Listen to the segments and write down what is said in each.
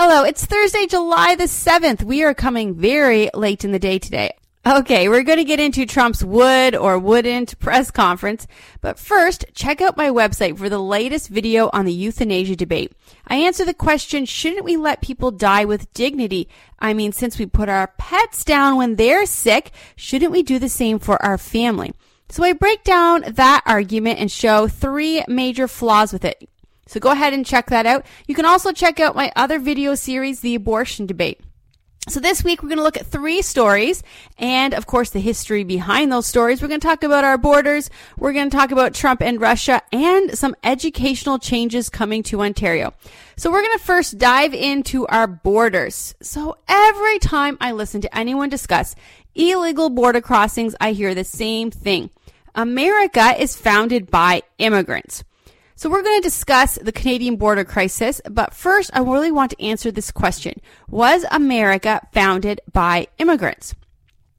Hello, it's Thursday, July the 7th. We are coming very late in the day today. Okay, we're going to get into Trump's would or wouldn't press conference, but first, check out my website for the latest video on the euthanasia debate. I answer the question, shouldn't we let people die with dignity? I mean, since we put our pets down when they're sick, shouldn't we do the same for our family? So I break down that argument and show three major flaws with it. So go ahead and check that out. You can also check out my other video series, The Abortion Debate. So this week we're going to look at three stories and of course the history behind those stories. We're going to talk about our borders. We're going to talk about Trump and Russia and some educational changes coming to Ontario. So we're going to first dive into our borders. So every time I listen to anyone discuss illegal border crossings, I hear the same thing. America is founded by immigrants. So we're going to discuss the Canadian border crisis, but first I really want to answer this question. Was America founded by immigrants?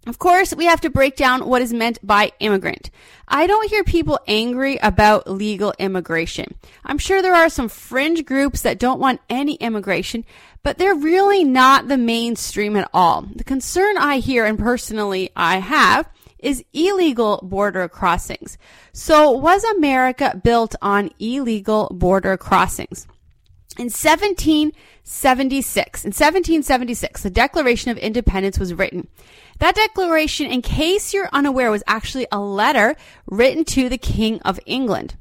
Of course, we have to break down what is meant by immigrant. I don't hear people angry about legal immigration. I'm sure there are some fringe groups that don't want any immigration, but they're really not the mainstream at all. The concern I hear and personally I have is illegal border crossings. So was America built on illegal border crossings? In 1776, in 1776, the Declaration of Independence was written. That declaration, in case you're unaware, was actually a letter written to the King of England.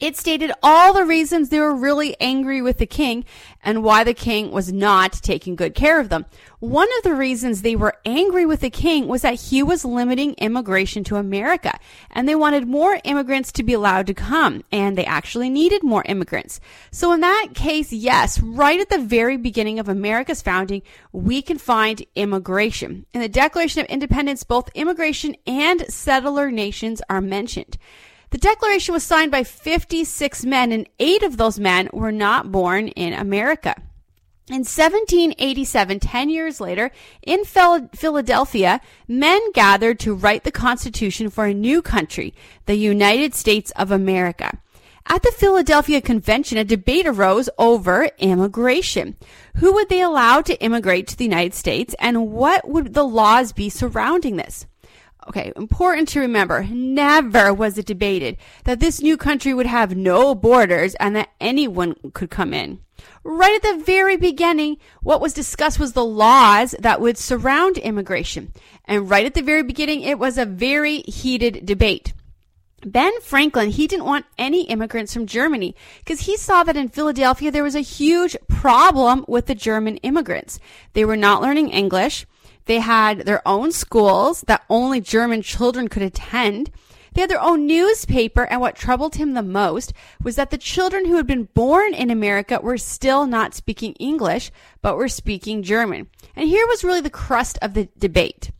It stated all the reasons they were really angry with the king and why the king was not taking good care of them. One of the reasons they were angry with the king was that he was limiting immigration to America and they wanted more immigrants to be allowed to come and they actually needed more immigrants. So in that case, yes, right at the very beginning of America's founding, we can find immigration. In the Declaration of Independence, both immigration and settler nations are mentioned. The declaration was signed by 56 men, and eight of those men were not born in America. In 1787, 10 years later, in Philadelphia, men gathered to write the Constitution for a new country, the United States of America. At the Philadelphia Convention, a debate arose over immigration. Who would they allow to immigrate to the United States, and what would the laws be surrounding this? Okay, important to remember, never was it debated that this new country would have no borders and that anyone could come in. Right at the very beginning, what was discussed was the laws that would surround immigration. And right at the very beginning, it was a very heated debate. Ben Franklin, he didn't want any immigrants from Germany because he saw that in Philadelphia there was a huge problem with the German immigrants. They were not learning English. They had their own schools that only German children could attend. They had their own newspaper, and what troubled him the most was that the children who had been born in America were still not speaking English, but were speaking German. And here was really the crust of the debate.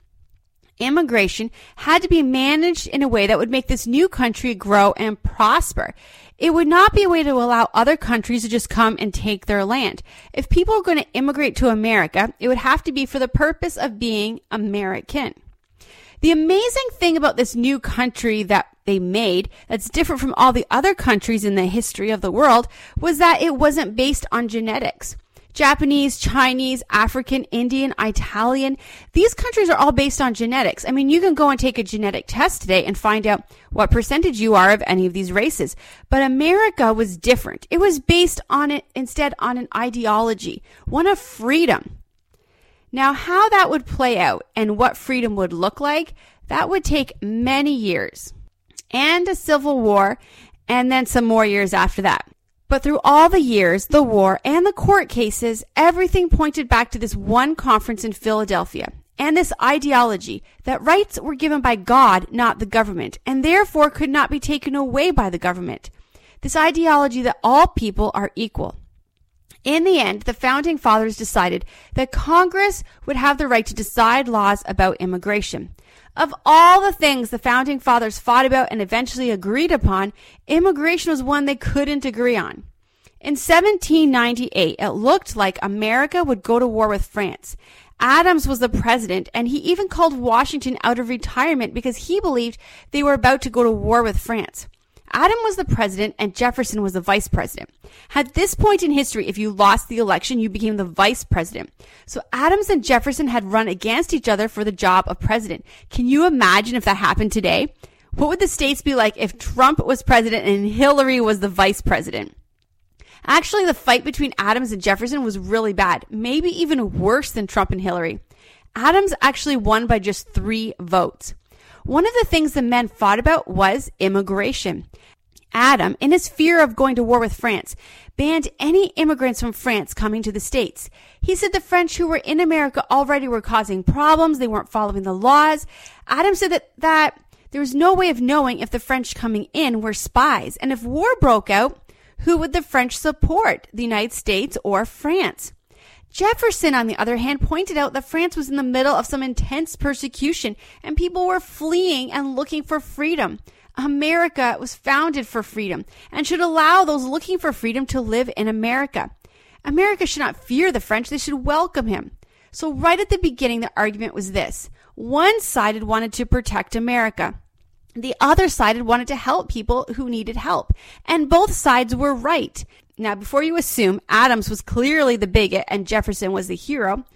Immigration had to be managed in a way that would make this new country grow and prosper. It would not be a way to allow other countries to just come and take their land. If people are going to immigrate to America, it would have to be for the purpose of being American. The amazing thing about this new country that they made that's different from all the other countries in the history of the world was that it wasn't based on genetics. Japanese, Chinese, African, Indian, Italian. These countries are all based on genetics. I mean, you can go and take a genetic test today and find out what percentage you are of any of these races. But America was different. It was based on it instead on an ideology, one of freedom. Now, how that would play out and what freedom would look like, that would take many years and a civil war and then some more years after that. But through all the years, the war, and the court cases, everything pointed back to this one conference in Philadelphia and this ideology that rights were given by God, not the government, and therefore could not be taken away by the government. This ideology that all people are equal. In the end, the founding fathers decided that Congress would have the right to decide laws about immigration. Of all the things the founding fathers fought about and eventually agreed upon, immigration was one they couldn't agree on. In 1798, it looked like America would go to war with France. Adams was the president, and he even called Washington out of retirement because he believed they were about to go to war with France. Adam was the president and Jefferson was the vice president. At this point in history, if you lost the election, you became the vice president. So Adams and Jefferson had run against each other for the job of president. Can you imagine if that happened today? What would the states be like if Trump was president and Hillary was the vice president? Actually, the fight between Adams and Jefferson was really bad, maybe even worse than Trump and Hillary. Adams actually won by just three votes. One of the things the men fought about was immigration. Adam, in his fear of going to war with France, banned any immigrants from France coming to the States. He said the French who were in America already were causing problems. They weren't following the laws. Adam said that, that there was no way of knowing if the French coming in were spies. And if war broke out, who would the French support? The United States or France? Jefferson, on the other hand, pointed out that France was in the middle of some intense persecution and people were fleeing and looking for freedom. America was founded for freedom and should allow those looking for freedom to live in America. America should not fear the French, they should welcome him. So, right at the beginning, the argument was this one sided wanted to protect America. The other side wanted to help people who needed help. And both sides were right. Now, before you assume Adams was clearly the bigot and Jefferson was the hero,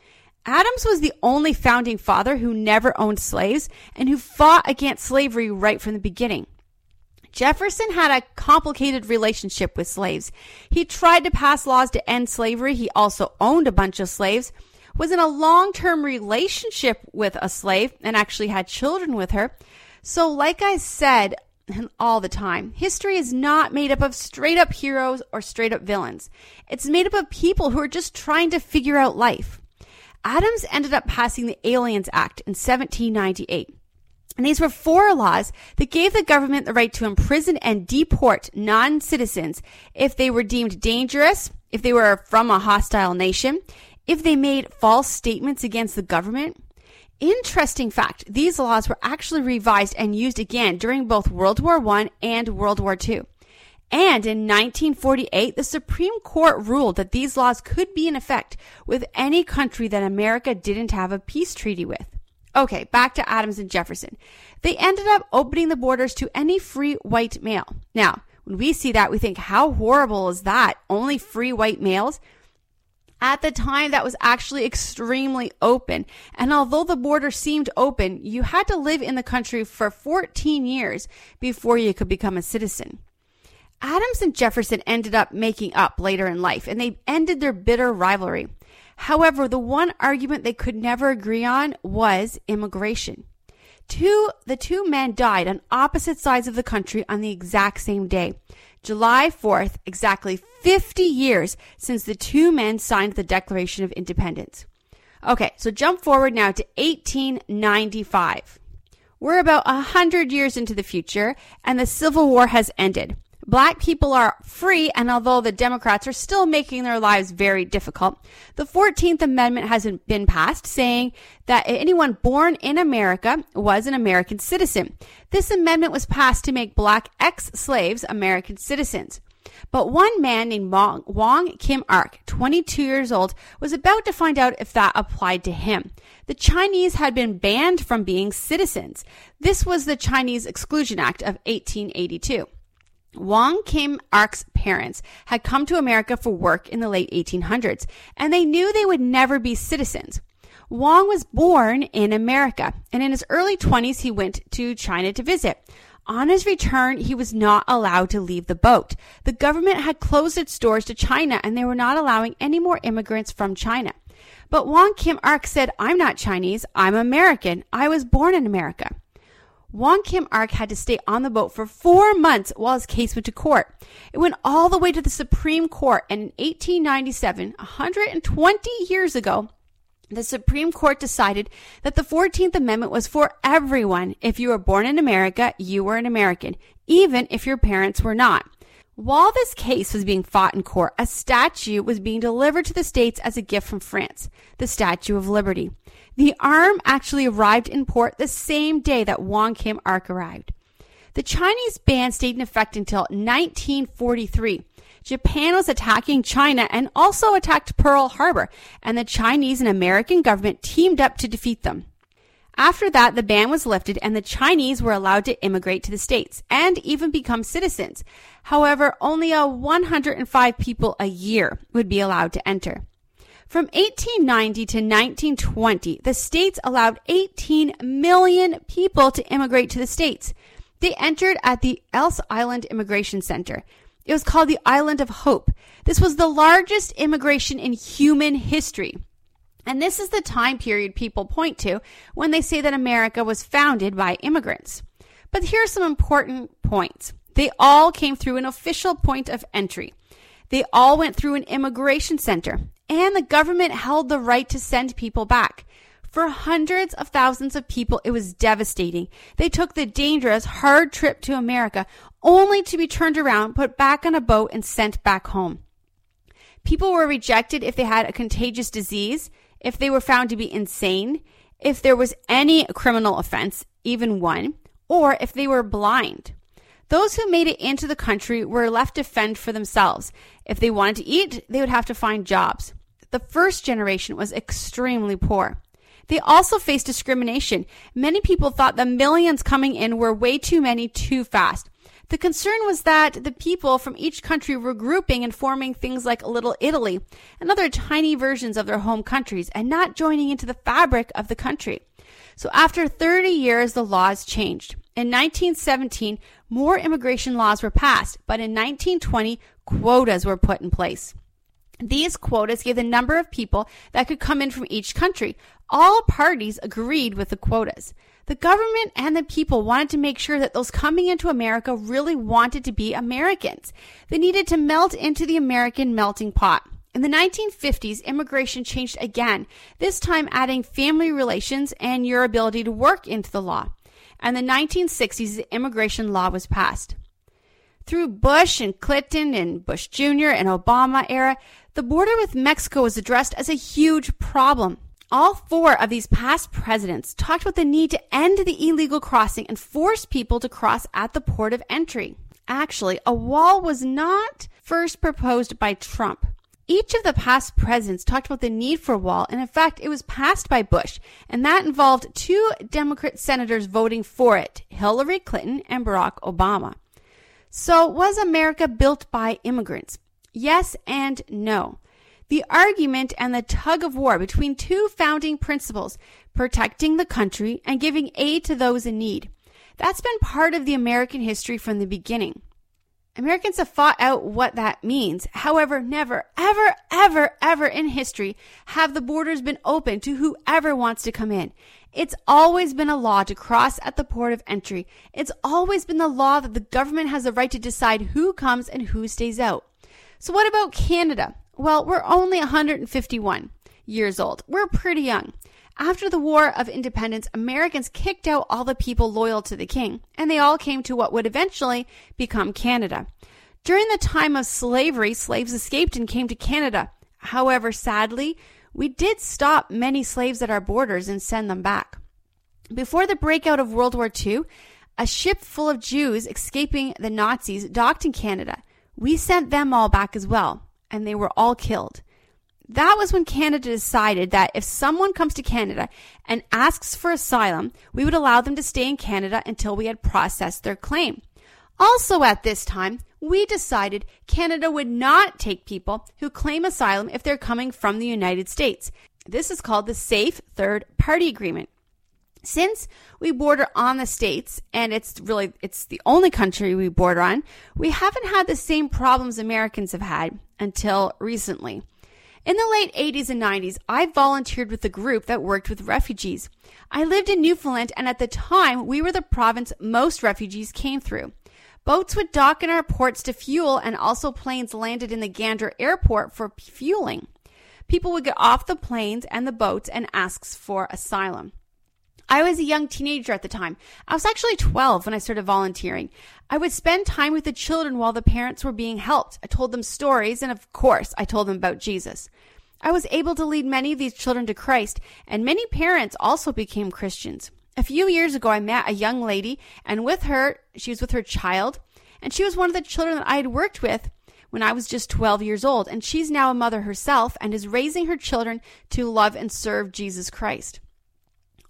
Adams was the only founding father who never owned slaves and who fought against slavery right from the beginning. Jefferson had a complicated relationship with slaves. He tried to pass laws to end slavery. He also owned a bunch of slaves, was in a long-term relationship with a slave and actually had children with her. So like I said, all the time. History is not made up of straight up heroes or straight up villains. It's made up of people who are just trying to figure out life. Adams ended up passing the Aliens Act in 1798. And these were four laws that gave the government the right to imprison and deport non-citizens if they were deemed dangerous, if they were from a hostile nation, if they made false statements against the government, Interesting fact, these laws were actually revised and used again during both World War I and World War II. And in 1948, the Supreme Court ruled that these laws could be in effect with any country that America didn't have a peace treaty with. Okay, back to Adams and Jefferson. They ended up opening the borders to any free white male. Now, when we see that, we think, how horrible is that? Only free white males? At the time, that was actually extremely open. And although the border seemed open, you had to live in the country for 14 years before you could become a citizen. Adams and Jefferson ended up making up later in life, and they ended their bitter rivalry. However, the one argument they could never agree on was immigration. Two, the two men died on opposite sides of the country on the exact same day. July 4th, exactly 50 years since the two men signed the Declaration of Independence. Okay, so jump forward now to 1895. We're about a hundred years into the future and the Civil War has ended. Black people are free, and although the Democrats are still making their lives very difficult, the 14th Amendment hasn't been passed saying that anyone born in America was an American citizen. This amendment was passed to make black ex-slaves American citizens. But one man named Wong Kim Ark, 22 years old, was about to find out if that applied to him. The Chinese had been banned from being citizens. This was the Chinese Exclusion Act of 1882. Wong Kim Ark's parents had come to America for work in the late 1800s, and they knew they would never be citizens. Wong was born in America, and in his early 20s, he went to China to visit. On his return, he was not allowed to leave the boat. The government had closed its doors to China, and they were not allowing any more immigrants from China. But Wong Kim Ark said, I'm not Chinese, I'm American. I was born in America. Wong Kim Ark had to stay on the boat for four months while his case went to court. It went all the way to the Supreme Court, and in 1897, 120 years ago, the Supreme Court decided that the 14th Amendment was for everyone. If you were born in America, you were an American, even if your parents were not. While this case was being fought in court, a statue was being delivered to the states as a gift from France, the Statue of Liberty. The arm actually arrived in port the same day that Wong Kim Ark arrived. The Chinese ban stayed in effect until 1943. Japan was attacking China and also attacked Pearl Harbor, and the Chinese and American government teamed up to defeat them. After that, the ban was lifted and the Chinese were allowed to immigrate to the States and even become citizens. However, only a 105 people a year would be allowed to enter. From 1890 to 1920, the states allowed 18 million people to immigrate to the states. They entered at the Ellis Island Immigration Center. It was called the Island of Hope. This was the largest immigration in human history. And this is the time period people point to when they say that America was founded by immigrants. But here are some important points. They all came through an official point of entry. They all went through an immigration center, and the government held the right to send people back. For hundreds of thousands of people, it was devastating. They took the dangerous, hard trip to America only to be turned around, put back on a boat, and sent back home. People were rejected if they had a contagious disease, if they were found to be insane, if there was any criminal offense, even one, or if they were blind. Those who made it into the country were left to fend for themselves. If they wanted to eat, they would have to find jobs. The first generation was extremely poor. They also faced discrimination. Many people thought the millions coming in were way too many too fast. The concern was that the people from each country were grouping and forming things like Little Italy and other tiny versions of their home countries and not joining into the fabric of the country. So after 30 years, the laws changed. In 1917, more immigration laws were passed, but in 1920, quotas were put in place. These quotas gave the number of people that could come in from each country. All parties agreed with the quotas. The government and the people wanted to make sure that those coming into America really wanted to be Americans. They needed to melt into the American melting pot. In the 1950s, immigration changed again, this time adding family relations and your ability to work into the law. And the 1960s, the immigration law was passed. Through Bush and Clinton and Bush Jr. and Obama era, the border with Mexico was addressed as a huge problem. All four of these past presidents talked about the need to end the illegal crossing and force people to cross at the port of entry. Actually, a wall was not first proposed by Trump. Each of the past presidents talked about the need for a wall, and in fact, it was passed by Bush, and that involved two Democrat senators voting for it Hillary Clinton and Barack Obama. So, was America built by immigrants? Yes and no. The argument and the tug of war between two founding principles, protecting the country and giving aid to those in need. That's been part of the American history from the beginning. Americans have fought out what that means. However, never, ever, ever, ever in history have the borders been open to whoever wants to come in. It's always been a law to cross at the port of entry. It's always been the law that the government has the right to decide who comes and who stays out. So what about Canada? Well, we're only 151 years old. We're pretty young. After the War of Independence, Americans kicked out all the people loyal to the king, and they all came to what would eventually become Canada. During the time of slavery, slaves escaped and came to Canada. However, sadly, we did stop many slaves at our borders and send them back. Before the breakout of World War II, a ship full of Jews escaping the Nazis docked in Canada. We sent them all back as well, and they were all killed. That was when Canada decided that if someone comes to Canada and asks for asylum, we would allow them to stay in Canada until we had processed their claim. Also at this time, we decided Canada would not take people who claim asylum if they're coming from the United States. This is called the Safe Third Party Agreement. Since we border on the states and it's really it's the only country we border on, we haven't had the same problems Americans have had until recently. In the late 80s and 90s, I volunteered with a group that worked with refugees. I lived in Newfoundland and at the time we were the province most refugees came through. Boats would dock in our ports to fuel and also planes landed in the Gander airport for fueling. People would get off the planes and the boats and ask for asylum. I was a young teenager at the time. I was actually 12 when I started volunteering. I would spend time with the children while the parents were being helped. I told them stories, and of course, I told them about Jesus. I was able to lead many of these children to Christ, and many parents also became Christians. A few years ago, I met a young lady, and with her, she was with her child, and she was one of the children that I had worked with when I was just 12 years old, and she's now a mother herself and is raising her children to love and serve Jesus Christ.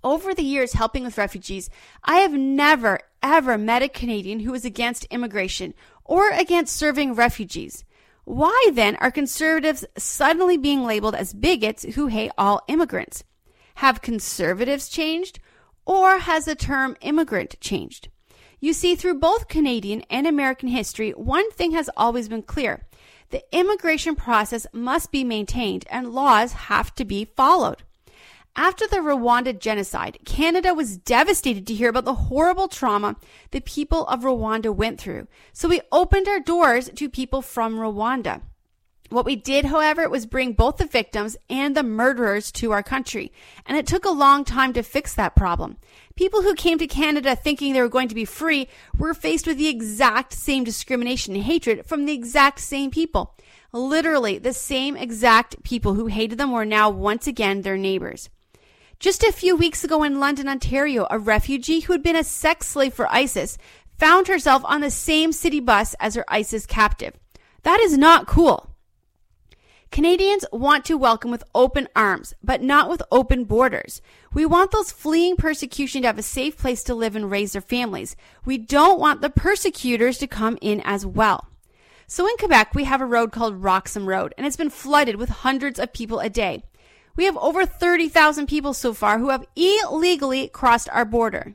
Over the years helping with refugees, I have never, ever met a Canadian who is against immigration or against serving refugees. Why then are conservatives suddenly being labeled as bigots who hate all immigrants? Have conservatives changed or has the term immigrant changed? You see, through both Canadian and American history, one thing has always been clear. The immigration process must be maintained and laws have to be followed. After the Rwanda genocide, Canada was devastated to hear about the horrible trauma the people of Rwanda went through. So we opened our doors to people from Rwanda. What we did, however, was bring both the victims and the murderers to our country. And it took a long time to fix that problem. People who came to Canada thinking they were going to be free were faced with the exact same discrimination and hatred from the exact same people. Literally, the same exact people who hated them were now once again their neighbors. Just a few weeks ago in London, Ontario, a refugee who had been a sex slave for ISIS found herself on the same city bus as her ISIS captive. That is not cool. Canadians want to welcome with open arms, but not with open borders. We want those fleeing persecution to have a safe place to live and raise their families. We don't want the persecutors to come in as well. So in Quebec, we have a road called Roxham Road, and it's been flooded with hundreds of people a day. We have over 30,000 people so far who have illegally crossed our border.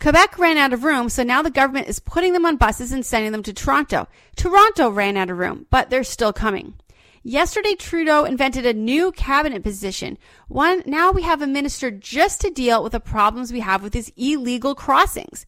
Quebec ran out of room, so now the government is putting them on buses and sending them to Toronto. Toronto ran out of room, but they're still coming. Yesterday, Trudeau invented a new cabinet position. One, now we have a minister just to deal with the problems we have with these illegal crossings.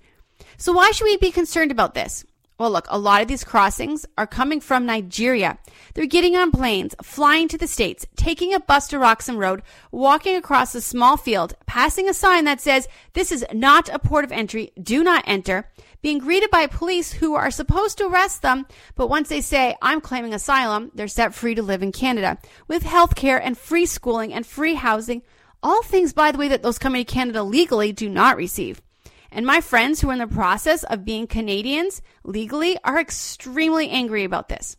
So why should we be concerned about this? Well, look, a lot of these crossings are coming from Nigeria. They're getting on planes, flying to the States, taking a bus to Roxham Road, walking across a small field, passing a sign that says, this is not a port of entry, do not enter, being greeted by police who are supposed to arrest them, but once they say, I'm claiming asylum, they're set free to live in Canada with health care and free schooling and free housing. All things, by the way, that those coming to Canada legally do not receive. And my friends who are in the process of being Canadians legally are extremely angry about this.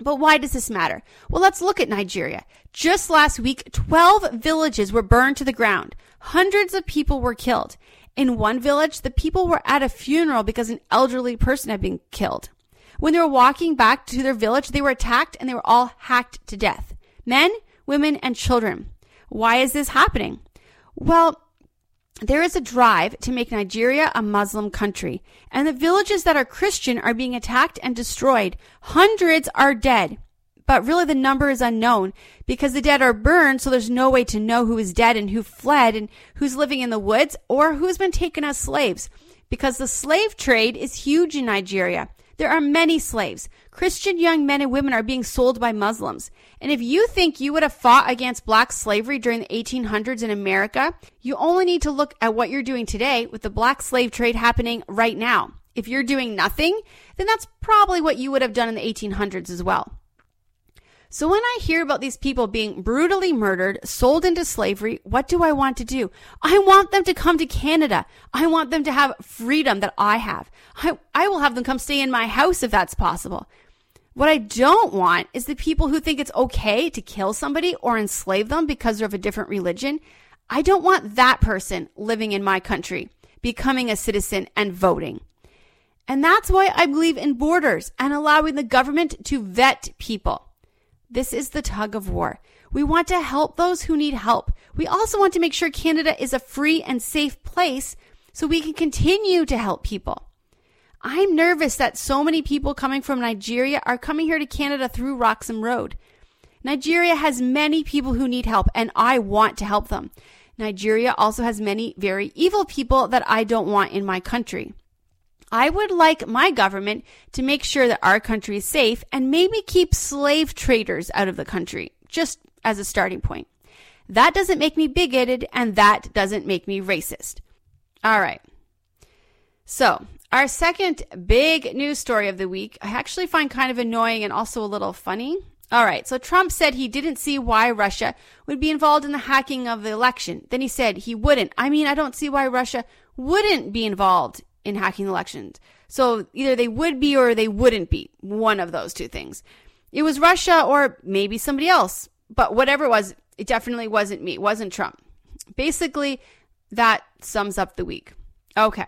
But why does this matter? Well, let's look at Nigeria. Just last week, 12 villages were burned to the ground. Hundreds of people were killed. In one village, the people were at a funeral because an elderly person had been killed. When they were walking back to their village, they were attacked and they were all hacked to death. Men, women, and children. Why is this happening? Well, there is a drive to make Nigeria a Muslim country, and the villages that are Christian are being attacked and destroyed. Hundreds are dead. But really the number is unknown because the dead are burned, so there's no way to know who is dead and who fled and who's living in the woods or who's been taken as slaves. Because the slave trade is huge in Nigeria. There are many slaves. Christian young men and women are being sold by Muslims. And if you think you would have fought against black slavery during the 1800s in America, you only need to look at what you're doing today with the black slave trade happening right now. If you're doing nothing, then that's probably what you would have done in the 1800s as well. So when I hear about these people being brutally murdered, sold into slavery, what do I want to do? I want them to come to Canada. I want them to have freedom that I have. I, I will have them come stay in my house if that's possible. What I don't want is the people who think it's okay to kill somebody or enslave them because they're of a different religion. I don't want that person living in my country, becoming a citizen and voting. And that's why I believe in borders and allowing the government to vet people. This is the tug of war. We want to help those who need help. We also want to make sure Canada is a free and safe place so we can continue to help people. I'm nervous that so many people coming from Nigeria are coming here to Canada through Roxham Road. Nigeria has many people who need help, and I want to help them. Nigeria also has many very evil people that I don't want in my country. I would like my government to make sure that our country is safe and maybe keep slave traders out of the country, just as a starting point. That doesn't make me bigoted and that doesn't make me racist. All right. So our second big news story of the week, I actually find kind of annoying and also a little funny. All right, so Trump said he didn't see why Russia would be involved in the hacking of the election. Then he said he wouldn't. I mean, I don't see why Russia wouldn't be involved in hacking elections. So either they would be or they wouldn't be. One of those two things. It was Russia or maybe somebody else. But whatever it was, it definitely wasn't me. It wasn't Trump. Basically, that sums up the week. Okay.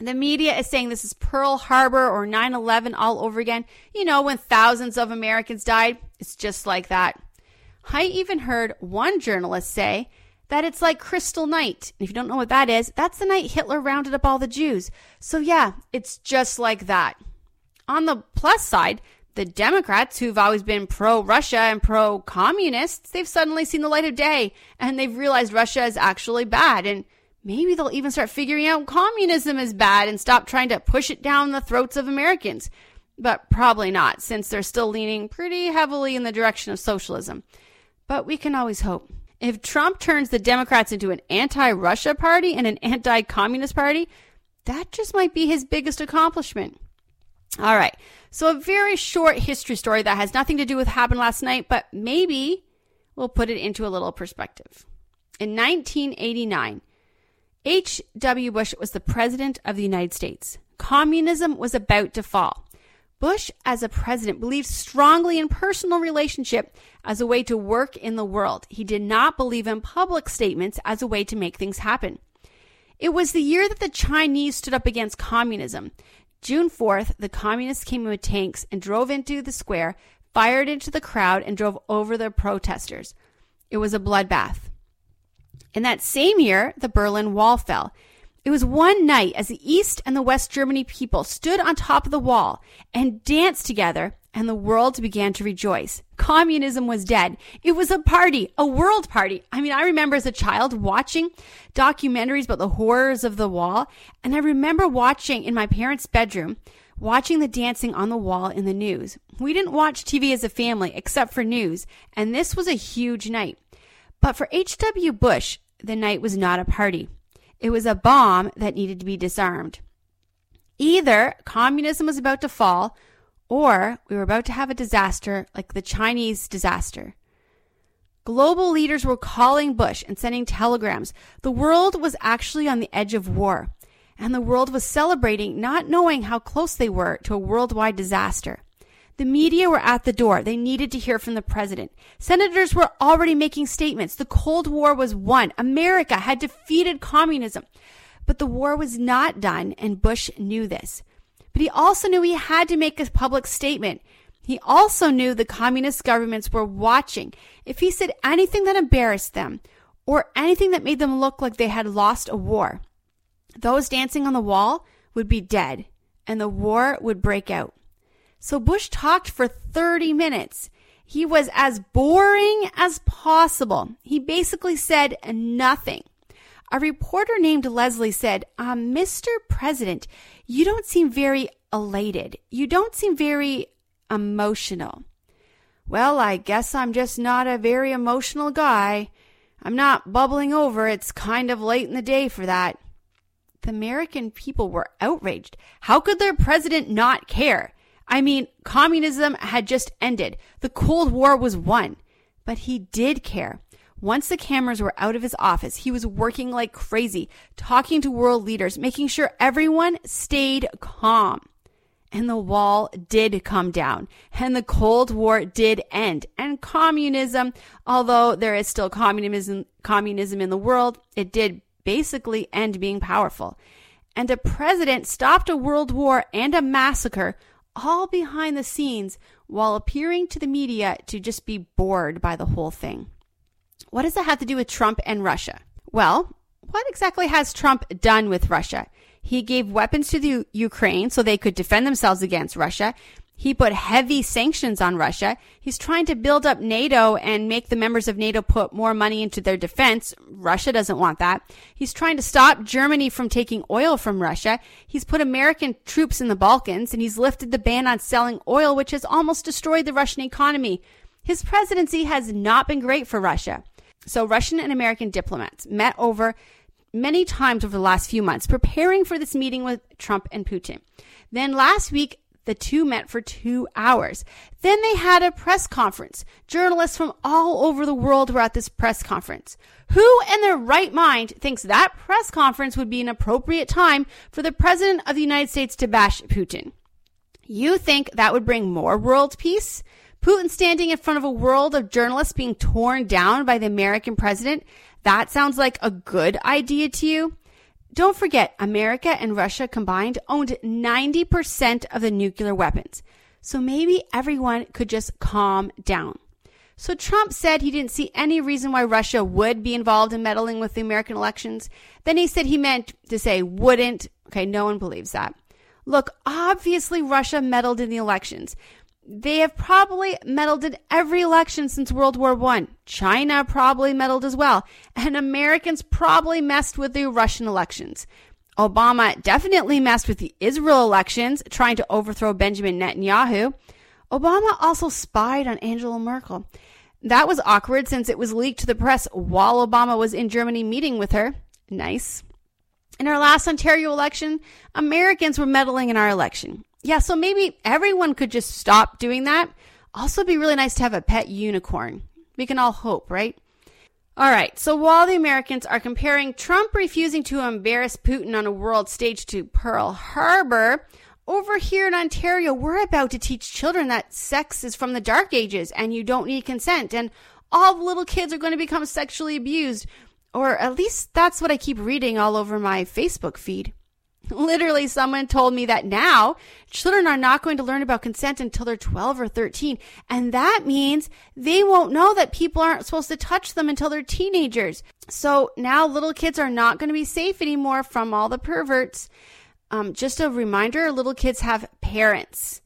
The media is saying this is Pearl Harbor or 9 11 all over again. You know, when thousands of Americans died, it's just like that. I even heard one journalist say that it's like Crystal Night. And if you don't know what that is, that's the night Hitler rounded up all the Jews. So, yeah, it's just like that. On the plus side, the Democrats, who've always been pro Russia and pro communists, they've suddenly seen the light of day and they've realized Russia is actually bad. And maybe they'll even start figuring out communism is bad and stop trying to push it down the throats of Americans. But probably not, since they're still leaning pretty heavily in the direction of socialism. But we can always hope. If Trump turns the Democrats into an anti Russia party and an anti communist party, that just might be his biggest accomplishment. All right. So, a very short history story that has nothing to do with what happened last night, but maybe we'll put it into a little perspective. In 1989, H.W. Bush was the president of the United States. Communism was about to fall. Bush, as a president, believed strongly in personal relationship as a way to work in the world. He did not believe in public statements as a way to make things happen. It was the year that the Chinese stood up against communism. June 4th, the communists came in with tanks and drove into the square, fired into the crowd, and drove over the protesters. It was a bloodbath. In that same year, the Berlin Wall fell. It was one night as the East and the West Germany people stood on top of the wall and danced together, and the world began to rejoice. Communism was dead. It was a party, a world party. I mean, I remember as a child watching documentaries about the horrors of the wall, and I remember watching in my parents' bedroom watching the dancing on the wall in the news. We didn't watch TV as a family except for news, and this was a huge night. But for H.W. Bush, the night was not a party. It was a bomb that needed to be disarmed. Either communism was about to fall, or we were about to have a disaster like the Chinese disaster. Global leaders were calling Bush and sending telegrams. The world was actually on the edge of war, and the world was celebrating, not knowing how close they were to a worldwide disaster. The media were at the door. They needed to hear from the president. Senators were already making statements. The Cold War was won. America had defeated communism. But the war was not done, and Bush knew this. But he also knew he had to make a public statement. He also knew the communist governments were watching. If he said anything that embarrassed them, or anything that made them look like they had lost a war, those dancing on the wall would be dead, and the war would break out. So Bush talked for 30 minutes. He was as boring as possible. He basically said nothing. A reporter named Leslie said, uh, Mr. President, you don't seem very elated. You don't seem very emotional. Well, I guess I'm just not a very emotional guy. I'm not bubbling over. It's kind of late in the day for that. The American people were outraged. How could their president not care? I mean, communism had just ended. The Cold War was won. But he did care. Once the cameras were out of his office, he was working like crazy, talking to world leaders, making sure everyone stayed calm. And the wall did come down, and the Cold War did end. And communism, although there is still communism, communism in the world, it did basically end being powerful. And a president stopped a world war and a massacre all behind the scenes while appearing to the media to just be bored by the whole thing. What does that have to do with Trump and Russia? Well, what exactly has Trump done with Russia? He gave weapons to the Ukraine so they could defend themselves against Russia. He put heavy sanctions on Russia. He's trying to build up NATO and make the members of NATO put more money into their defense. Russia doesn't want that. He's trying to stop Germany from taking oil from Russia. He's put American troops in the Balkans and he's lifted the ban on selling oil, which has almost destroyed the Russian economy. His presidency has not been great for Russia. So Russian and American diplomats met over many times over the last few months preparing for this meeting with Trump and Putin. Then last week, the two met for two hours. Then they had a press conference. Journalists from all over the world were at this press conference. Who in their right mind thinks that press conference would be an appropriate time for the President of the United States to bash Putin? You think that would bring more world peace? Putin standing in front of a world of journalists being torn down by the American president, that sounds like a good idea to you? Don't forget, America and Russia combined owned 90% of the nuclear weapons. So maybe everyone could just calm down. So Trump said he didn't see any reason why Russia would be involved in meddling with the American elections. Then he said he meant to say wouldn't. Okay, no one believes that. Look, obviously Russia meddled in the elections. They have probably meddled in every election since World War One. China probably meddled as well. And Americans probably messed with the Russian elections. Obama definitely messed with the Israel elections, trying to overthrow Benjamin Netanyahu. Obama also spied on Angela Merkel. That was awkward since it was leaked to the press while Obama was in Germany meeting with her. Nice. In our last Ontario election, Americans were meddling in our election. Yeah, so maybe everyone could just stop doing that. Also, be really nice to have a pet unicorn. We can all hope, right? All right, so while the Americans are comparing Trump refusing to embarrass Putin on a world stage to Pearl Harbor, over here in Ontario, we're about to teach children that sex is from the dark ages and you don't need consent. And all the little kids are going to become sexually abused. Or at least that's what I keep reading all over my Facebook feed. Literally, someone told me that now children are not going to learn about consent until they're 12 or 13. And that means they won't know that people aren't supposed to touch them until they're teenagers. So now little kids are not going to be safe anymore from all the perverts. Um, just a reminder little kids have parents.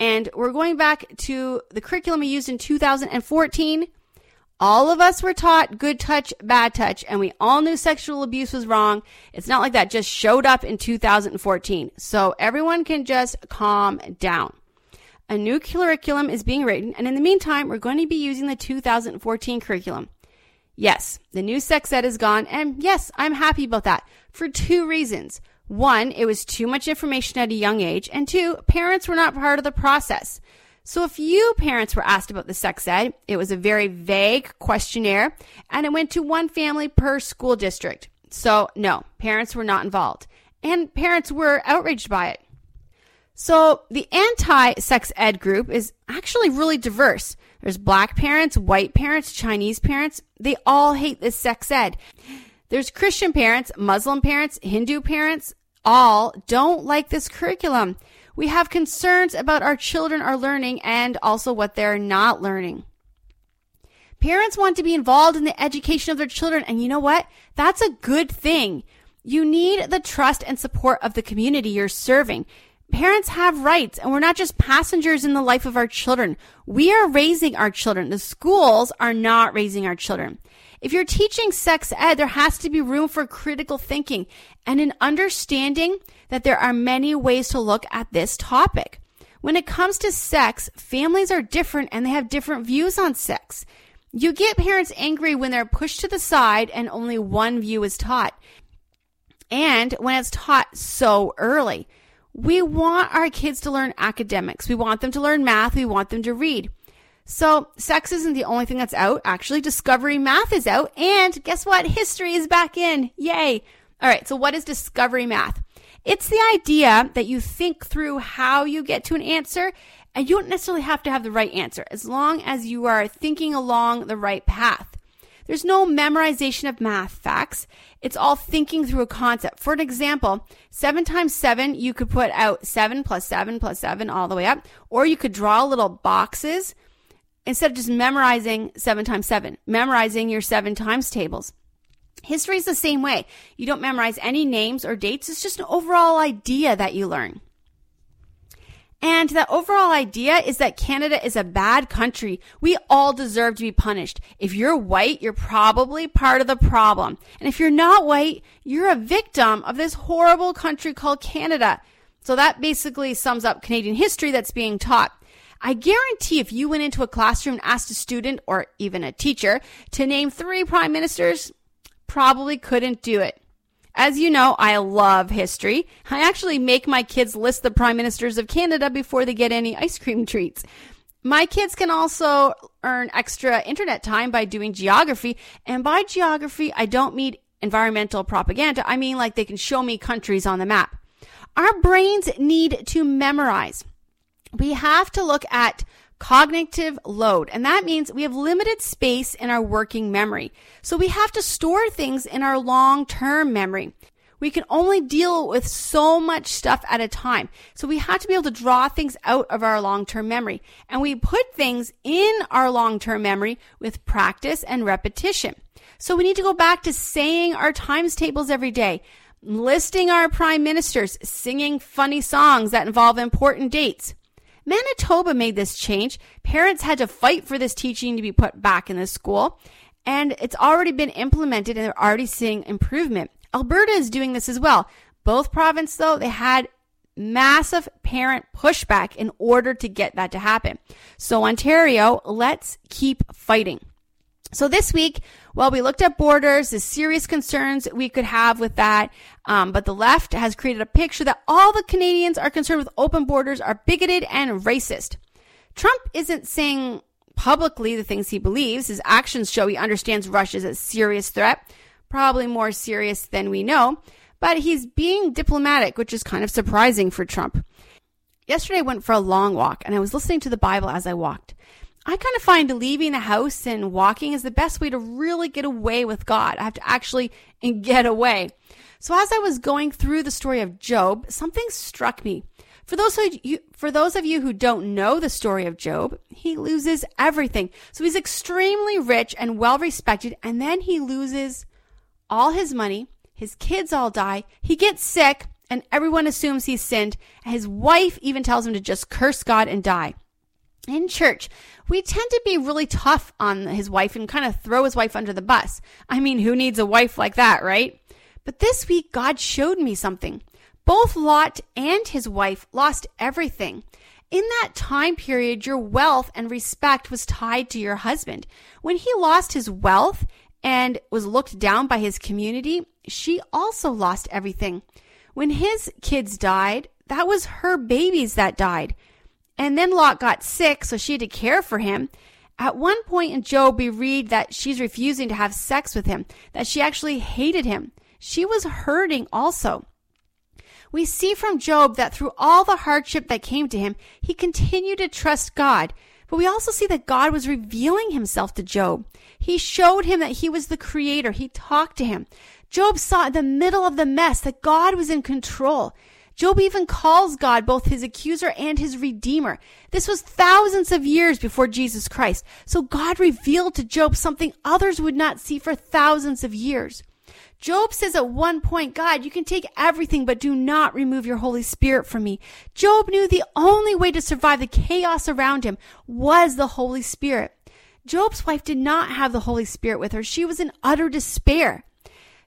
And we're going back to the curriculum we used in 2014. All of us were taught good touch, bad touch, and we all knew sexual abuse was wrong. It's not like that just showed up in 2014. So everyone can just calm down. A new curriculum is being written, and in the meantime, we're going to be using the 2014 curriculum. Yes, the new sex ed is gone, and yes, I'm happy about that for two reasons. One, it was too much information at a young age. And two, parents were not part of the process. So if you parents were asked about the sex ed, it was a very vague questionnaire and it went to one family per school district. So no, parents were not involved and parents were outraged by it. So the anti-sex ed group is actually really diverse. There's black parents, white parents, Chinese parents. They all hate this sex ed. There's Christian parents, Muslim parents, Hindu parents, all don't like this curriculum. We have concerns about our children are learning and also what they're not learning. Parents want to be involved in the education of their children, and you know what? That's a good thing. You need the trust and support of the community you're serving. Parents have rights, and we're not just passengers in the life of our children. We are raising our children. The schools are not raising our children. If you're teaching sex ed, there has to be room for critical thinking and an understanding that there are many ways to look at this topic. When it comes to sex, families are different and they have different views on sex. You get parents angry when they're pushed to the side and only one view is taught. And when it's taught so early. We want our kids to learn academics. We want them to learn math. We want them to read. So sex isn't the only thing that's out. Actually, Discovery Math is out. And guess what? History is back in. Yay. All right. So what is Discovery Math? It's the idea that you think through how you get to an answer and you don't necessarily have to have the right answer as long as you are thinking along the right path. There's no memorization of math facts. It's all thinking through a concept. For an example, seven times seven, you could put out seven plus seven plus seven all the way up, or you could draw little boxes instead of just memorizing seven times seven, memorizing your seven times tables. History is the same way. You don't memorize any names or dates. It's just an overall idea that you learn. And the overall idea is that Canada is a bad country. We all deserve to be punished. If you're white, you're probably part of the problem. And if you're not white, you're a victim of this horrible country called Canada. So that basically sums up Canadian history that's being taught. I guarantee if you went into a classroom and asked a student or even a teacher to name three prime ministers, probably couldn't do it. As you know, I love history. I actually make my kids list the prime ministers of Canada before they get any ice cream treats. My kids can also earn extra internet time by doing geography. And by geography, I don't mean environmental propaganda. I mean like they can show me countries on the map. Our brains need to memorize we have to look at cognitive load. And that means we have limited space in our working memory. So we have to store things in our long term memory. We can only deal with so much stuff at a time. So we have to be able to draw things out of our long-term memory. And we put things in our long-term memory with practice and repetition. So we need to go back to saying our times tables every day, listing our prime ministers, singing funny songs that involve important dates. Manitoba made this change. Parents had to fight for this teaching to be put back in the school, and it's already been implemented and they're already seeing improvement. Alberta is doing this as well. Both provinces, though, they had massive parent pushback in order to get that to happen. So, Ontario, let's keep fighting. So this week, well, we looked at borders, the serious concerns we could have with that. Um, but the left has created a picture that all the Canadians are concerned with open borders are bigoted and racist. Trump isn't saying publicly the things he believes. His actions show he understands Russia is a serious threat probably more serious than we know, but he's being diplomatic, which is kind of surprising for Trump. Yesterday I went for a long walk and I was listening to the Bible as I walked. I kind of find leaving the house and walking is the best way to really get away with God. I have to actually get away. So as I was going through the story of Job, something struck me. For those of you, for those of you who don't know the story of Job, he loses everything. So he's extremely rich and well respected, and then he loses all his money, his kids all die, he gets sick, and everyone assumes he's sinned. His wife even tells him to just curse God and die. In church, we tend to be really tough on his wife and kind of throw his wife under the bus. I mean, who needs a wife like that, right? But this week, God showed me something. Both Lot and his wife lost everything. In that time period, your wealth and respect was tied to your husband. When he lost his wealth and was looked down by his community, she also lost everything. When his kids died, that was her babies that died. And then Lot got sick, so she had to care for him. At one point in Job, we read that she's refusing to have sex with him, that she actually hated him. She was hurting also. We see from Job that through all the hardship that came to him, he continued to trust God. But we also see that God was revealing himself to Job. He showed him that he was the creator. He talked to him. Job saw in the middle of the mess that God was in control. Job even calls God both his accuser and his redeemer. This was thousands of years before Jesus Christ. So God revealed to Job something others would not see for thousands of years. Job says at one point, God, you can take everything, but do not remove your Holy Spirit from me. Job knew the only way to survive the chaos around him was the Holy Spirit. Job's wife did not have the Holy Spirit with her. She was in utter despair.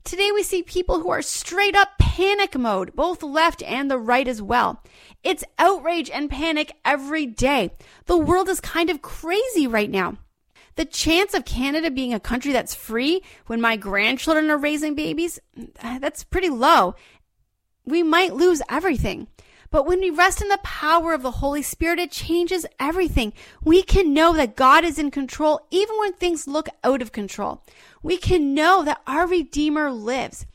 Today we see people who are straight up panic mode, both left and the right as well. It's outrage and panic every day. The world is kind of crazy right now. The chance of Canada being a country that's free when my grandchildren are raising babies, that's pretty low. We might lose everything. But when we rest in the power of the Holy Spirit, it changes everything. We can know that God is in control even when things look out of control. We can know that our Redeemer lives.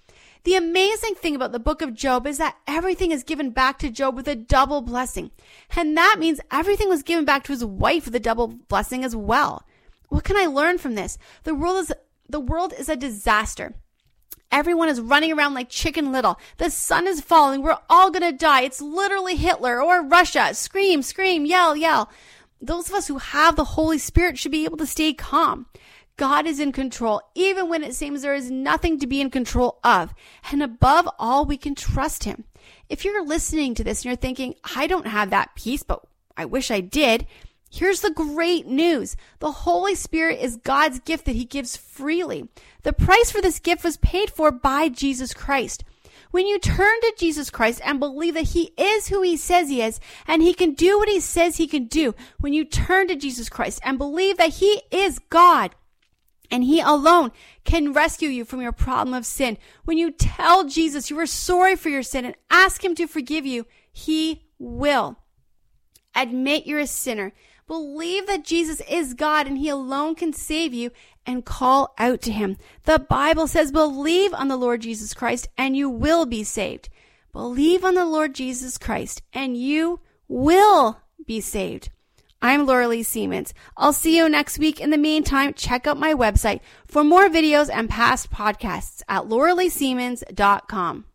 The amazing thing about the book of Job is that everything is given back to Job with a double blessing. And that means everything was given back to his wife with a double blessing as well. What can I learn from this? The world is the world is a disaster. Everyone is running around like chicken little. The sun is falling. We're all going to die. It's literally Hitler or Russia. Scream, scream, yell, yell. Those of us who have the Holy Spirit should be able to stay calm. God is in control, even when it seems there is nothing to be in control of. And above all, we can trust Him. If you're listening to this and you're thinking, I don't have that peace, but I wish I did, Here's the great news. The Holy Spirit is God's gift that he gives freely. The price for this gift was paid for by Jesus Christ. When you turn to Jesus Christ and believe that he is who he says he is and he can do what he says he can do, when you turn to Jesus Christ and believe that he is God, and he alone can rescue you from your problem of sin. When you tell Jesus you are sorry for your sin and ask him to forgive you, he will. Admit you're a sinner. Believe that Jesus is God and he alone can save you and call out to him. The Bible says, believe on the Lord Jesus Christ and you will be saved. Believe on the Lord Jesus Christ and you will be saved. I'm Laura Lee Siemens. I'll see you next week. In the meantime, check out my website for more videos and past podcasts at lauraleesiemens.com.